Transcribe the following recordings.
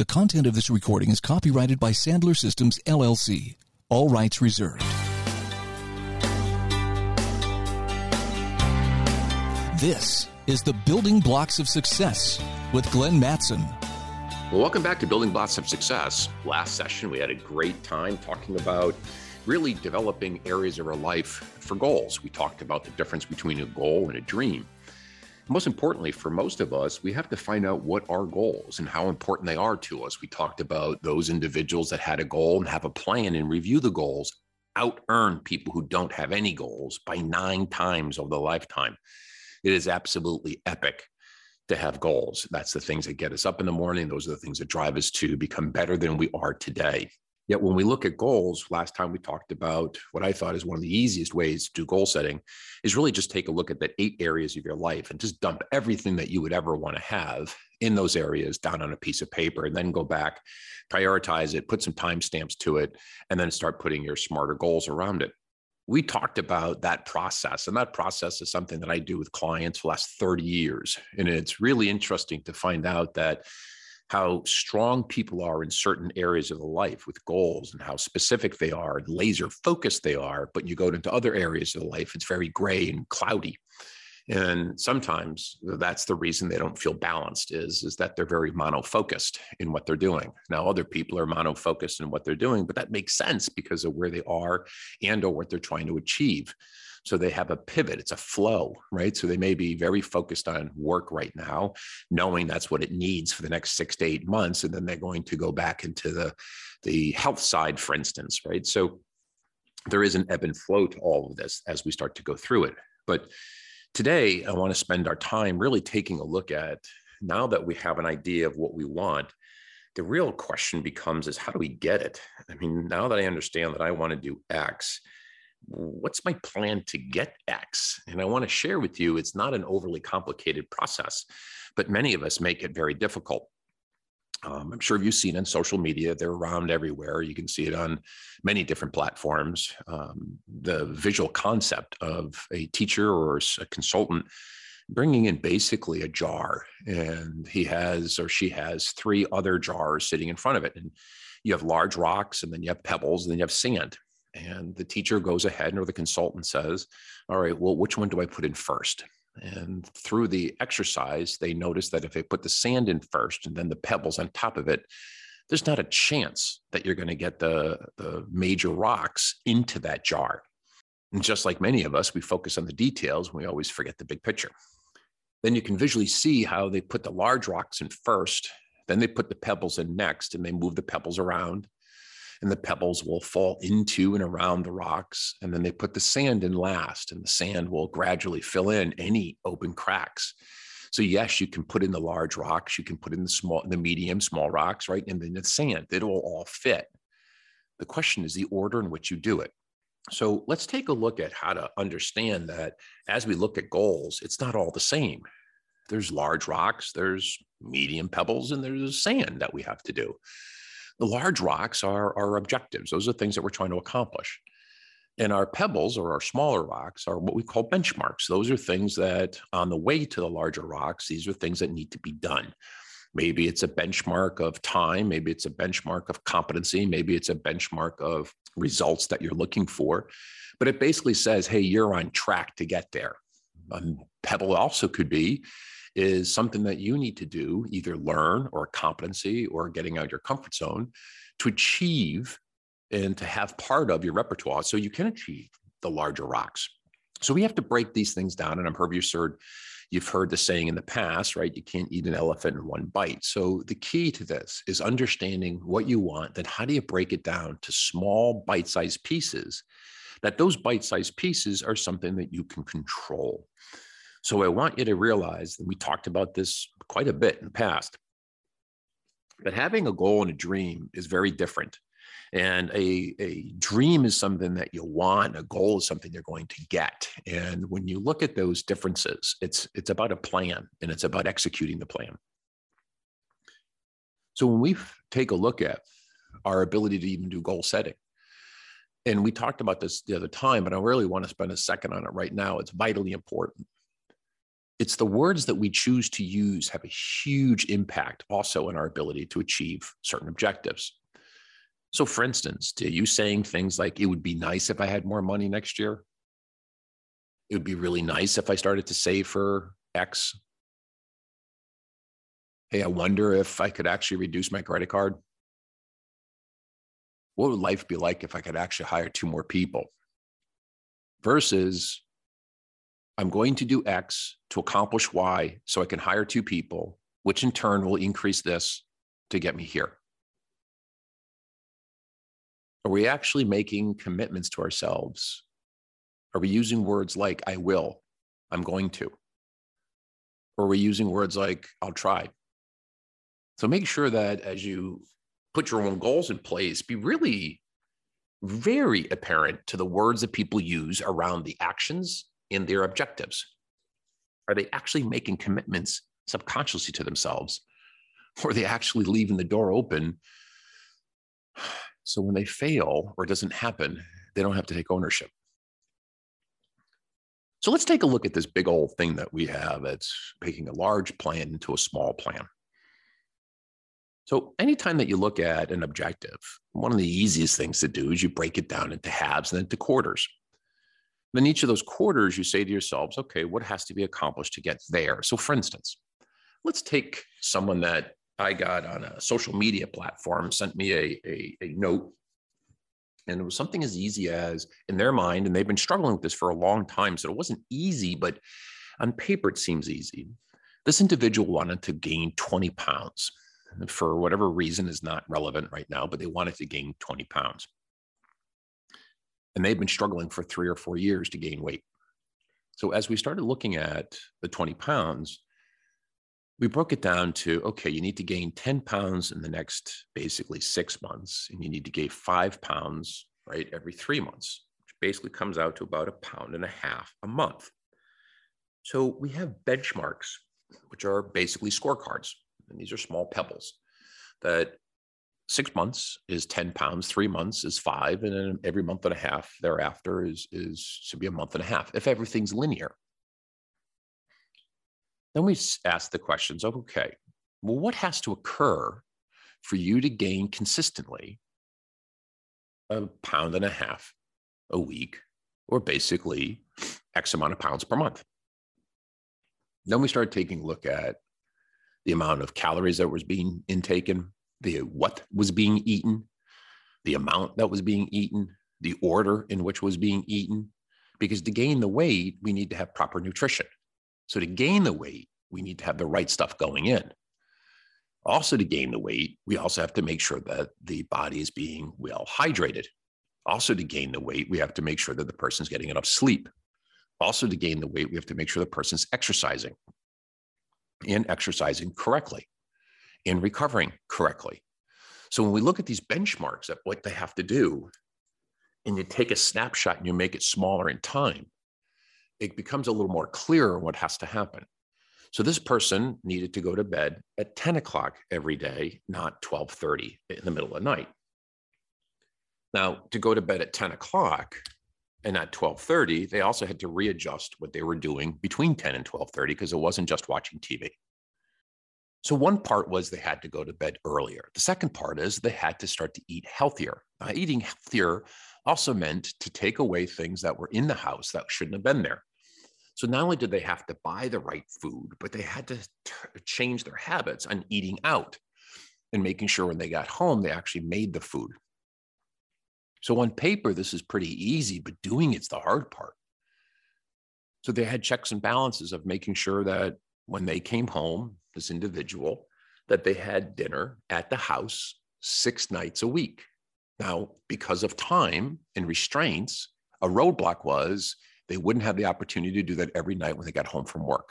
The content of this recording is copyrighted by Sandler Systems, LLC. All rights reserved. This is the Building Blocks of Success with Glenn Mattson. Well, welcome back to Building Blocks of Success. Last session, we had a great time talking about really developing areas of our life for goals. We talked about the difference between a goal and a dream most importantly, for most of us, we have to find out what our goals and how important they are to us. We talked about those individuals that had a goal and have a plan and review the goals, out earn people who don't have any goals by nine times over the lifetime. It is absolutely epic to have goals. That's the things that get us up in the morning. Those are the things that drive us to become better than we are today. Yet when we look at goals, last time we talked about what I thought is one of the easiest ways to do goal setting is really just take a look at the eight areas of your life and just dump everything that you would ever want to have in those areas down on a piece of paper and then go back, prioritize it, put some timestamps to it, and then start putting your smarter goals around it. We talked about that process, and that process is something that I do with clients for the last 30 years. And it's really interesting to find out that how strong people are in certain areas of the life with goals and how specific they are and laser focused they are. But you go into other areas of the life, it's very gray and cloudy. And sometimes that's the reason they don't feel balanced is, is that they're very monofocused in what they're doing. Now, other people are monofocused in what they're doing, but that makes sense because of where they are and or what they're trying to achieve. So they have a pivot, it's a flow, right? So they may be very focused on work right now, knowing that's what it needs for the next six to eight months. And then they're going to go back into the, the health side, for instance, right? So there is an ebb and flow to all of this as we start to go through it. But today, I want to spend our time really taking a look at now that we have an idea of what we want the real question becomes is how do we get it i mean now that i understand that i want to do x what's my plan to get X? And I want to share with you, it's not an overly complicated process, but many of us make it very difficult. Um, I'm sure you've seen on social media, they're around everywhere. You can see it on many different platforms. Um, the visual concept of a teacher or a consultant bringing in basically a jar, and he has or she has three other jars sitting in front of it. And you have large rocks, and then you have pebbles, and then you have sand. And the teacher goes ahead, or the consultant says, All right, well, which one do I put in first? And through the exercise, they notice that if they put the sand in first and then the pebbles on top of it, there's not a chance that you're going to get the, the major rocks into that jar. And just like many of us, we focus on the details and we always forget the big picture. Then you can visually see how they put the large rocks in first, then they put the pebbles in next, and they move the pebbles around and the pebbles will fall into and around the rocks. And then they put the sand in last, and the sand will gradually fill in any open cracks. So yes, you can put in the large rocks, you can put in the small, the medium, small rocks, right? And then the sand, it will all fit. The question is the order in which you do it. So let's take a look at how to understand that as we look at goals, it's not all the same. There's large rocks, there's medium pebbles, and there's sand that we have to do. The large rocks are our objectives. Those are things that we're trying to accomplish. And our pebbles or our smaller rocks are what we call benchmarks. Those are things that on the way to the larger rocks, these are things that need to be done. Maybe it's a benchmark of time, maybe it's a benchmark of competency, maybe it's a benchmark of results that you're looking for. But it basically says, hey, you're on track to get there. Mm-hmm. A pebble also could be is something that you need to do, either learn or competency or getting out your comfort zone to achieve and to have part of your repertoire so you can achieve the larger rocks. So we have to break these things down. And I'm sure you've heard, you've heard the saying in the past, right? You can't eat an elephant in one bite. So the key to this is understanding what you want. Then how do you break it down to small bite-sized pieces? That those bite-sized pieces are something that you can control. So I want you to realize that we talked about this quite a bit in the past. But having a goal and a dream is very different. And a, a dream is something that you want, a goal is something you're going to get. And when you look at those differences, it's it's about a plan and it's about executing the plan. So when we take a look at our ability to even do goal setting, and we talked about this the other time, but I really want to spend a second on it right now. It's vitally important it's the words that we choose to use have a huge impact also in our ability to achieve certain objectives. So, for instance, are you saying things like, it would be nice if I had more money next year? It would be really nice if I started to save for X. Hey, I wonder if I could actually reduce my credit card. What would life be like if I could actually hire two more people? Versus, I'm going to do X to accomplish Y so I can hire two people, which in turn will increase this to get me here. Are we actually making commitments to ourselves? Are we using words like, I will, I'm going to? Or are we using words like, I'll try? So make sure that as you put your own goals in place, be really very apparent to the words that people use around the actions in their objectives. Are they actually making commitments subconsciously to themselves? Or are they actually leaving the door open so when they fail or it doesn't happen, they don't have to take ownership. So let's take a look at this big old thing that we have that's making a large plan into a small plan. So anytime that you look at an objective, one of the easiest things to do is you break it down into halves and then into quarters. Then each of those quarters, you say to yourselves, okay, what has to be accomplished to get there? So for instance, let's take someone that I got on a social media platform sent me a, a, a note. And it was something as easy as in their mind, and they've been struggling with this for a long time. So it wasn't easy, but on paper, it seems easy. This individual wanted to gain 20 pounds. For whatever reason is not relevant right now, but they wanted to gain 20 pounds. And they've been struggling for three or four years to gain weight. So as we started looking at the 20 pounds, we broke it down to okay, you need to gain 10 pounds in the next basically six months, and you need to gain five pounds, right, every three months, which basically comes out to about a pound and a half a month. So we have benchmarks, which are basically scorecards. And these are small pebbles that six months is 10 pounds, three months is five, and then every month and a half thereafter is, is should be a month and a half if everything's linear. Then we ask the questions of okay, well, what has to occur for you to gain consistently a pound and a half a week, or basically X amount of pounds per month? Then we started taking a look at the amount of calories that was being intaken, the what was being eaten, the amount that was being eaten, the order in which was being eaten. Because to gain the weight, we need to have proper nutrition. So to gain the weight, we need to have the right stuff going in. Also, to gain the weight, we also have to make sure that the body is being well hydrated. Also, to gain the weight, we have to make sure that the person's getting enough sleep. Also, to gain the weight, we have to make sure the person's exercising and exercising correctly and recovering correctly. So, when we look at these benchmarks at what they have to do, and you take a snapshot and you make it smaller in time, it becomes a little more clear what has to happen. So this person needed to go to bed at 10 o'clock every day, not 12:30 in the middle of the night. Now, to go to bed at 10 o'clock and at 12:30, they also had to readjust what they were doing between 10 and 12:30 because it wasn't just watching TV. So one part was they had to go to bed earlier. The second part is they had to start to eat healthier. Eating healthier also meant to take away things that were in the house that shouldn't have been there. So not only did they have to buy the right food, but they had to t- change their habits on eating out and making sure when they got home, they actually made the food. So on paper, this is pretty easy, but doing it's the hard part. So they had checks and balances of making sure that when they came home, this individual, that they had dinner at the house six nights a week. Now, because of time and restraints, a roadblock was they wouldn't have the opportunity to do that every night when they got home from work.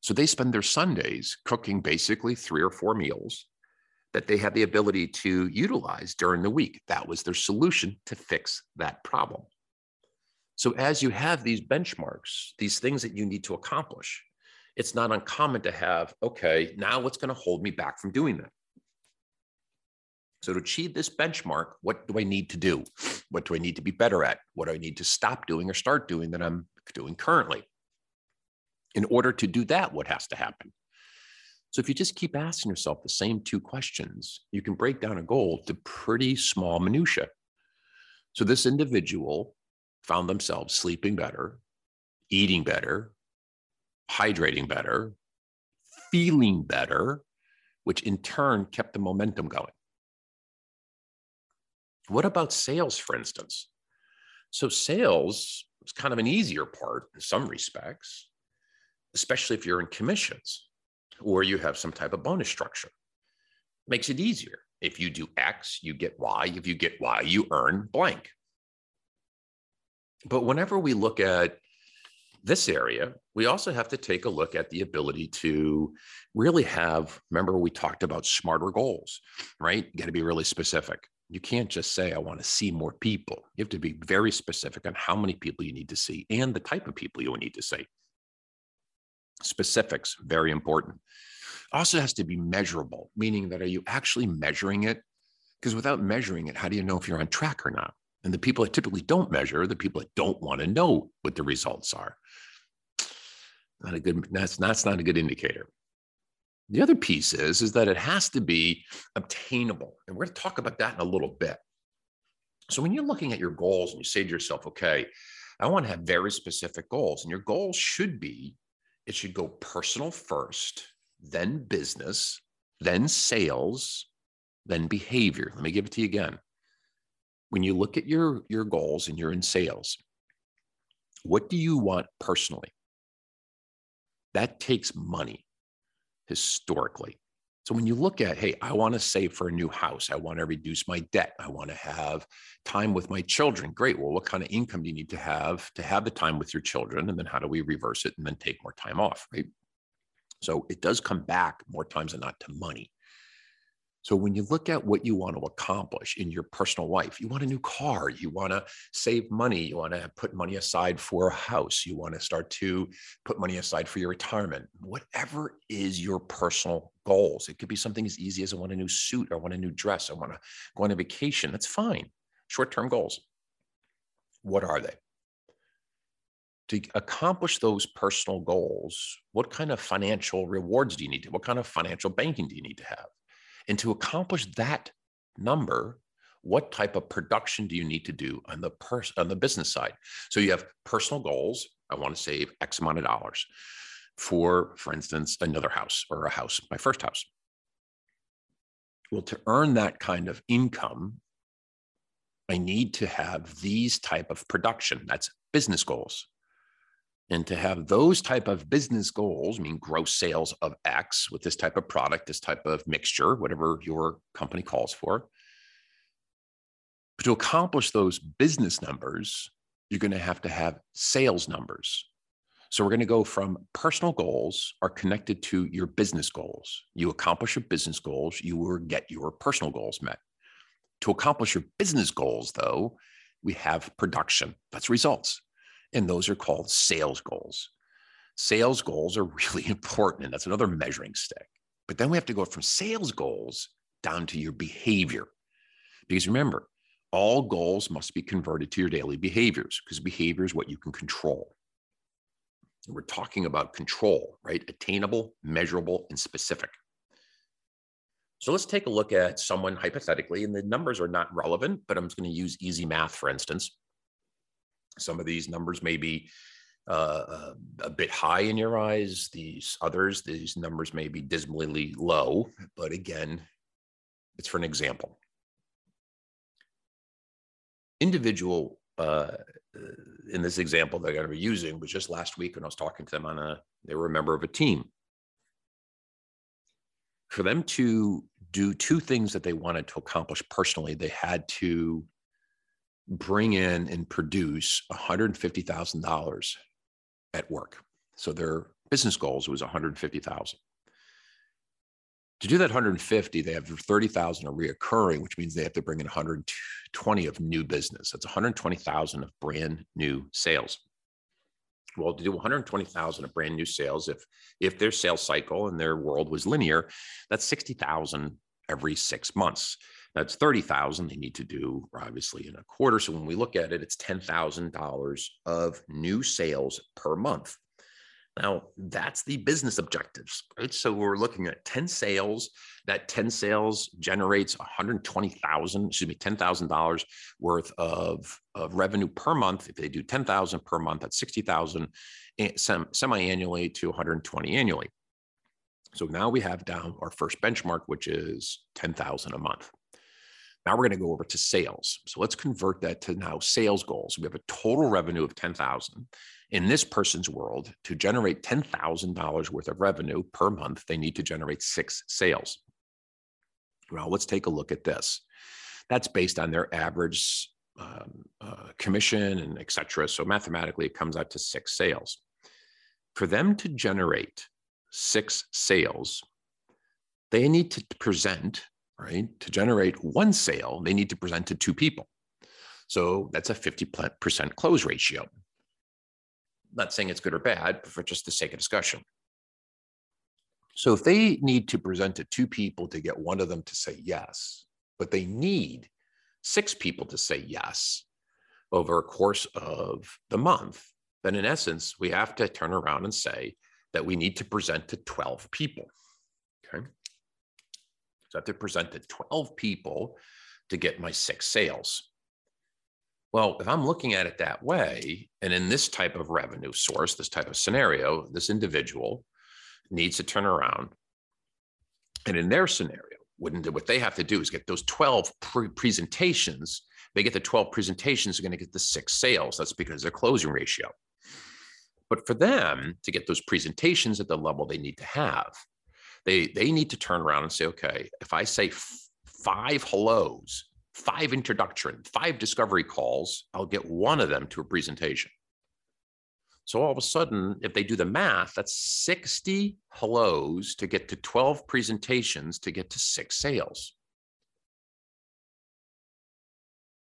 So they spend their Sundays cooking basically three or four meals that they had the ability to utilize during the week. That was their solution to fix that problem. So as you have these benchmarks, these things that you need to accomplish, it's not uncommon to have, okay, now what's going to hold me back from doing that? So, to achieve this benchmark, what do I need to do? What do I need to be better at? What do I need to stop doing or start doing that I'm doing currently? In order to do that, what has to happen? So if you just keep asking yourself the same two questions, you can break down a goal to pretty small minutia. So this individual found themselves sleeping better, eating better, hydrating better, feeling better, which in turn kept the momentum going. What about sales, for instance? So, sales is kind of an easier part in some respects, especially if you're in commissions or you have some type of bonus structure. makes it easier. If you do X, you get Y. If you get Y, you earn blank. But whenever we look at this area, we also have to take a look at the ability to really have, remember, we talked about smarter goals, right? You got to be really specific. You can't just say, I want to see more people. You have to be very specific on how many people you need to see and the type of people you need to see. Specifics, very important. Also has to be measurable, meaning that are you actually measuring it? Because without measuring it, how do you know if you're on track or not? And the people that typically don't measure, the people that don't want to know what the results are. Not a good, that's, that's not a good indicator. The other piece is, is that it has to be obtainable. And we're going to talk about that in a little bit. So when you're looking at your goals and you say to yourself, okay, I want to have very specific goals, and your goals should be, it should go personal first, then business, then sales, then behavior. Let me give it to you again when you look at your your goals and you're in sales what do you want personally? That takes money historically. So when you look at hey i want to save for a new house. I want to reduce my debt. I want to have time with my children. Great well what kind of income do you need to have to have the time with your children? And then how do we reverse it and then take more time off right? So it does come back more times than not to money so when you look at what you want to accomplish in your personal life, you want a new car, you want to save money, you want to put money aside for a house, you want to start to put money aside for your retirement, whatever is your personal goals. It could be something as easy as I want a new suit, I want a new dress, I want to go on a vacation. That's fine. Short-term goals. What are they? to accomplish those personal goals, what kind of financial rewards do you need to? What kind of financial banking do you need to have? And to accomplish that number, what type of production do you need to do on the pers- on the business side? So you have personal goals. I want to save X amount of dollars for, for instance, another house or a house, my first house. Well, to earn that kind of income, I need to have these type of production. That's business goals and to have those type of business goals I mean gross sales of x with this type of product this type of mixture whatever your company calls for but to accomplish those business numbers you're going to have to have sales numbers. So we're going to go from personal goals are connected to your business goals. You accomplish your business goals you will get your personal goals met. To accomplish your business goals though we have production. That's results and those are called sales goals. Sales goals are really important, and that's another measuring stick. But then we have to go from sales goals down to your behavior. Because remember, all goals must be converted to your daily behaviors because behavior is what you can control. And we're talking about control, right? Attainable, measurable, and specific. So let's take a look at someone hypothetically, and the numbers are not relevant, but I'm just going to use easy math, for instance. Some of these numbers may be uh, uh, a bit high in your eyes. These others, these numbers may be dismally low. But again, it's for an example. Individual uh, in this example that I'm going to be using was just last week when I was talking to them on a, they were a member of a team. For them to do two things that they wanted to accomplish personally, they had to bring in and produce $150,000 at work. So their business goals was 150,000. To do that 150, they have 30,000 of reoccurring, which means they have to bring in 120 of new business. That's 120,000 of brand new sales. Well, to do 120,000 of brand new sales, if if their sales cycle and their world was linear, that's 60,000 every six months. That's 30,000 they need to do obviously in a quarter. So when we look at it, it's $10,000 of new sales per month. Now, that's the business objectives, right? So we're looking at 10 sales. That 10 sales generates 120,000, excuse me, $10,000 worth of, of revenue per month. If they do 10,000 per month, that's 60,000 eh, semi-annually to 120 annually. So now we have down our first benchmark, which is 10,000 a month. Now we're going to go over to sales. So let's convert that to now sales goals. We have a total revenue of 10,000 in this person's world, to generate $10,000 worth of revenue per month, they need to generate six sales. Well, let's take a look at this. That's based on their average um, uh, commission and et cetera. So mathematically, it comes out to six sales. For them to generate six sales, they need to present, right? To generate one sale, they need to present to two people. So that's a 50% close ratio not saying it's good or bad, but for just the sake of discussion. So if they need to present to two people to get one of them to say yes, but they need six people to say yes over a course of the month, then in essence, we have to turn around and say that we need to present to 12 people. Okay. So I have to present to 12 people to get my six sales. Well, if I'm looking at it that way, and in this type of revenue source, this type of scenario, this individual needs to turn around. And in their scenario, what they have to do is get those 12 pre- presentations. They get the 12 presentations, they're going to get the six sales. That's because their closing ratio. But for them to get those presentations at the level they need to have, they, they need to turn around and say, okay, if I say f- five hellos five introduction, five discovery calls, I'll get one of them to a presentation. So all of a sudden, if they do the math, that's 60 hellos to get to 12 presentations to get to six sales.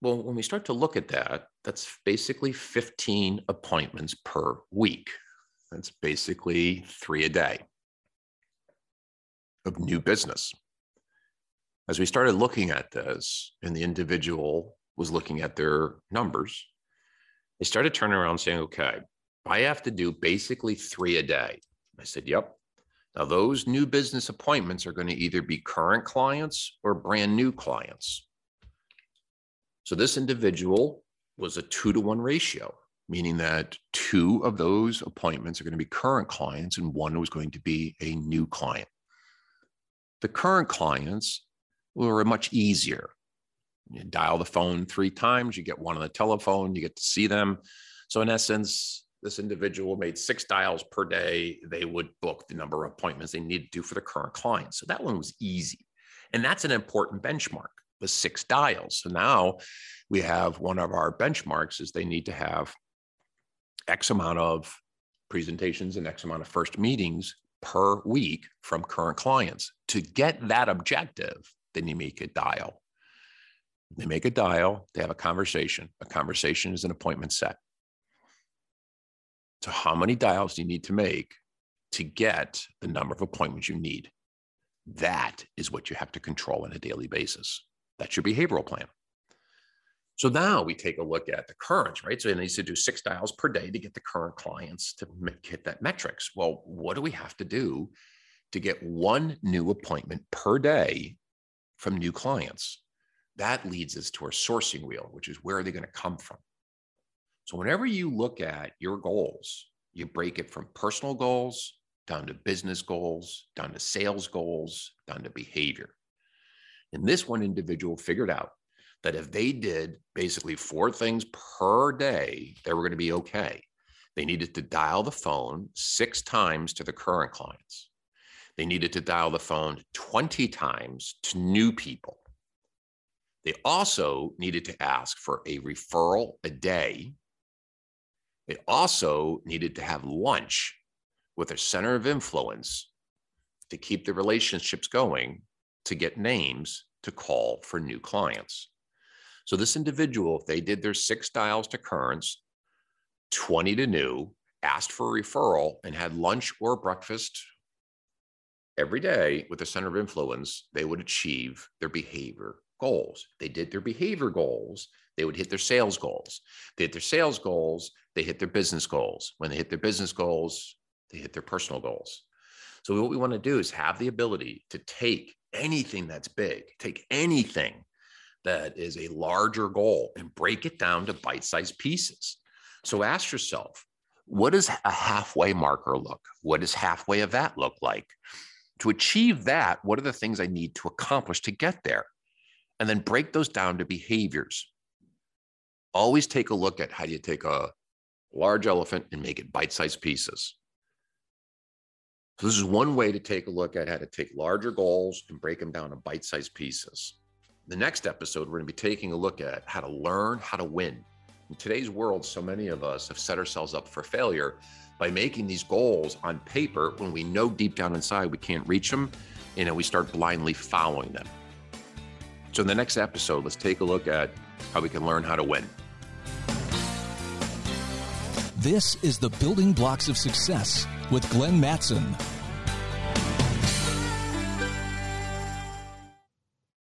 Well, when we start to look at that, that's basically 15 appointments per week. That's basically three a day of new business as we started looking at this and the individual was looking at their numbers, they started turning around saying, okay, I have to do basically three a day. I said, yep. Now, those new business appointments are going to either be current clients or brand new clients. So this individual was a two to one ratio, meaning that two of those appointments are going to be current clients and one was going to be a new client. The current clients were much easier. You dial the phone three times, you get one on the telephone, you get to see them. So, in essence, this individual made six dials per day. They would book the number of appointments they need to do for the current client. So, that one was easy. And that's an important benchmark, the six dials. So, now we have one of our benchmarks is they need to have X amount of presentations and X amount of first meetings per week from current clients. To get hmm. that objective, then you make a dial. They make a dial, they have a conversation. A conversation is an appointment set. So, how many dials do you need to make to get the number of appointments you need? That is what you have to control on a daily basis. That's your behavioral plan. So now we take a look at the currents, right? So it needs to do six dials per day to get the current clients to hit that metrics. Well, what do we have to do to get one new appointment per day from new clients. That leads us to our sourcing wheel, which is where are they going to come from? So, whenever you look at your goals, you break it from personal goals down to business goals, down to sales goals, down to behavior. And this one individual figured out that if they did basically four things per day, they were going to be okay. They needed to dial the phone six times to the current clients. They needed to dial the phone 20 times to new people. They also needed to ask for a referral a day. They also needed to have lunch with a center of influence to keep the relationships going, to get names to call for new clients. So, this individual, if they did their six dials to currents, 20 to new, asked for a referral, and had lunch or breakfast every day with a center of influence, they would achieve their behavior goals. They did their behavior goals, they would hit their sales goals. They hit their sales goals, they hit their business goals. When they hit their business goals, they hit their personal goals. So, what we want to do is have the ability to take anything that's big, take anything that is a larger goal and break it down to bite sized pieces. So, ask yourself, what does a halfway marker look? What does halfway of that look like? To achieve that, what are the things I need to accomplish to get there? And then break those down to behaviors. Always take a look at how do you take a large elephant and make it bite sized pieces. So, this is one way to take a look at how to take larger goals and break them down to bite sized pieces. The next episode, we're going to be taking a look at how to learn how to win. In today's world, so many of us have set ourselves up for failure by making these goals on paper when we know deep down inside we can't reach them and then we start blindly following them. So, in the next episode, let's take a look at how we can learn how to win. This is the Building Blocks of Success with Glenn Mattson.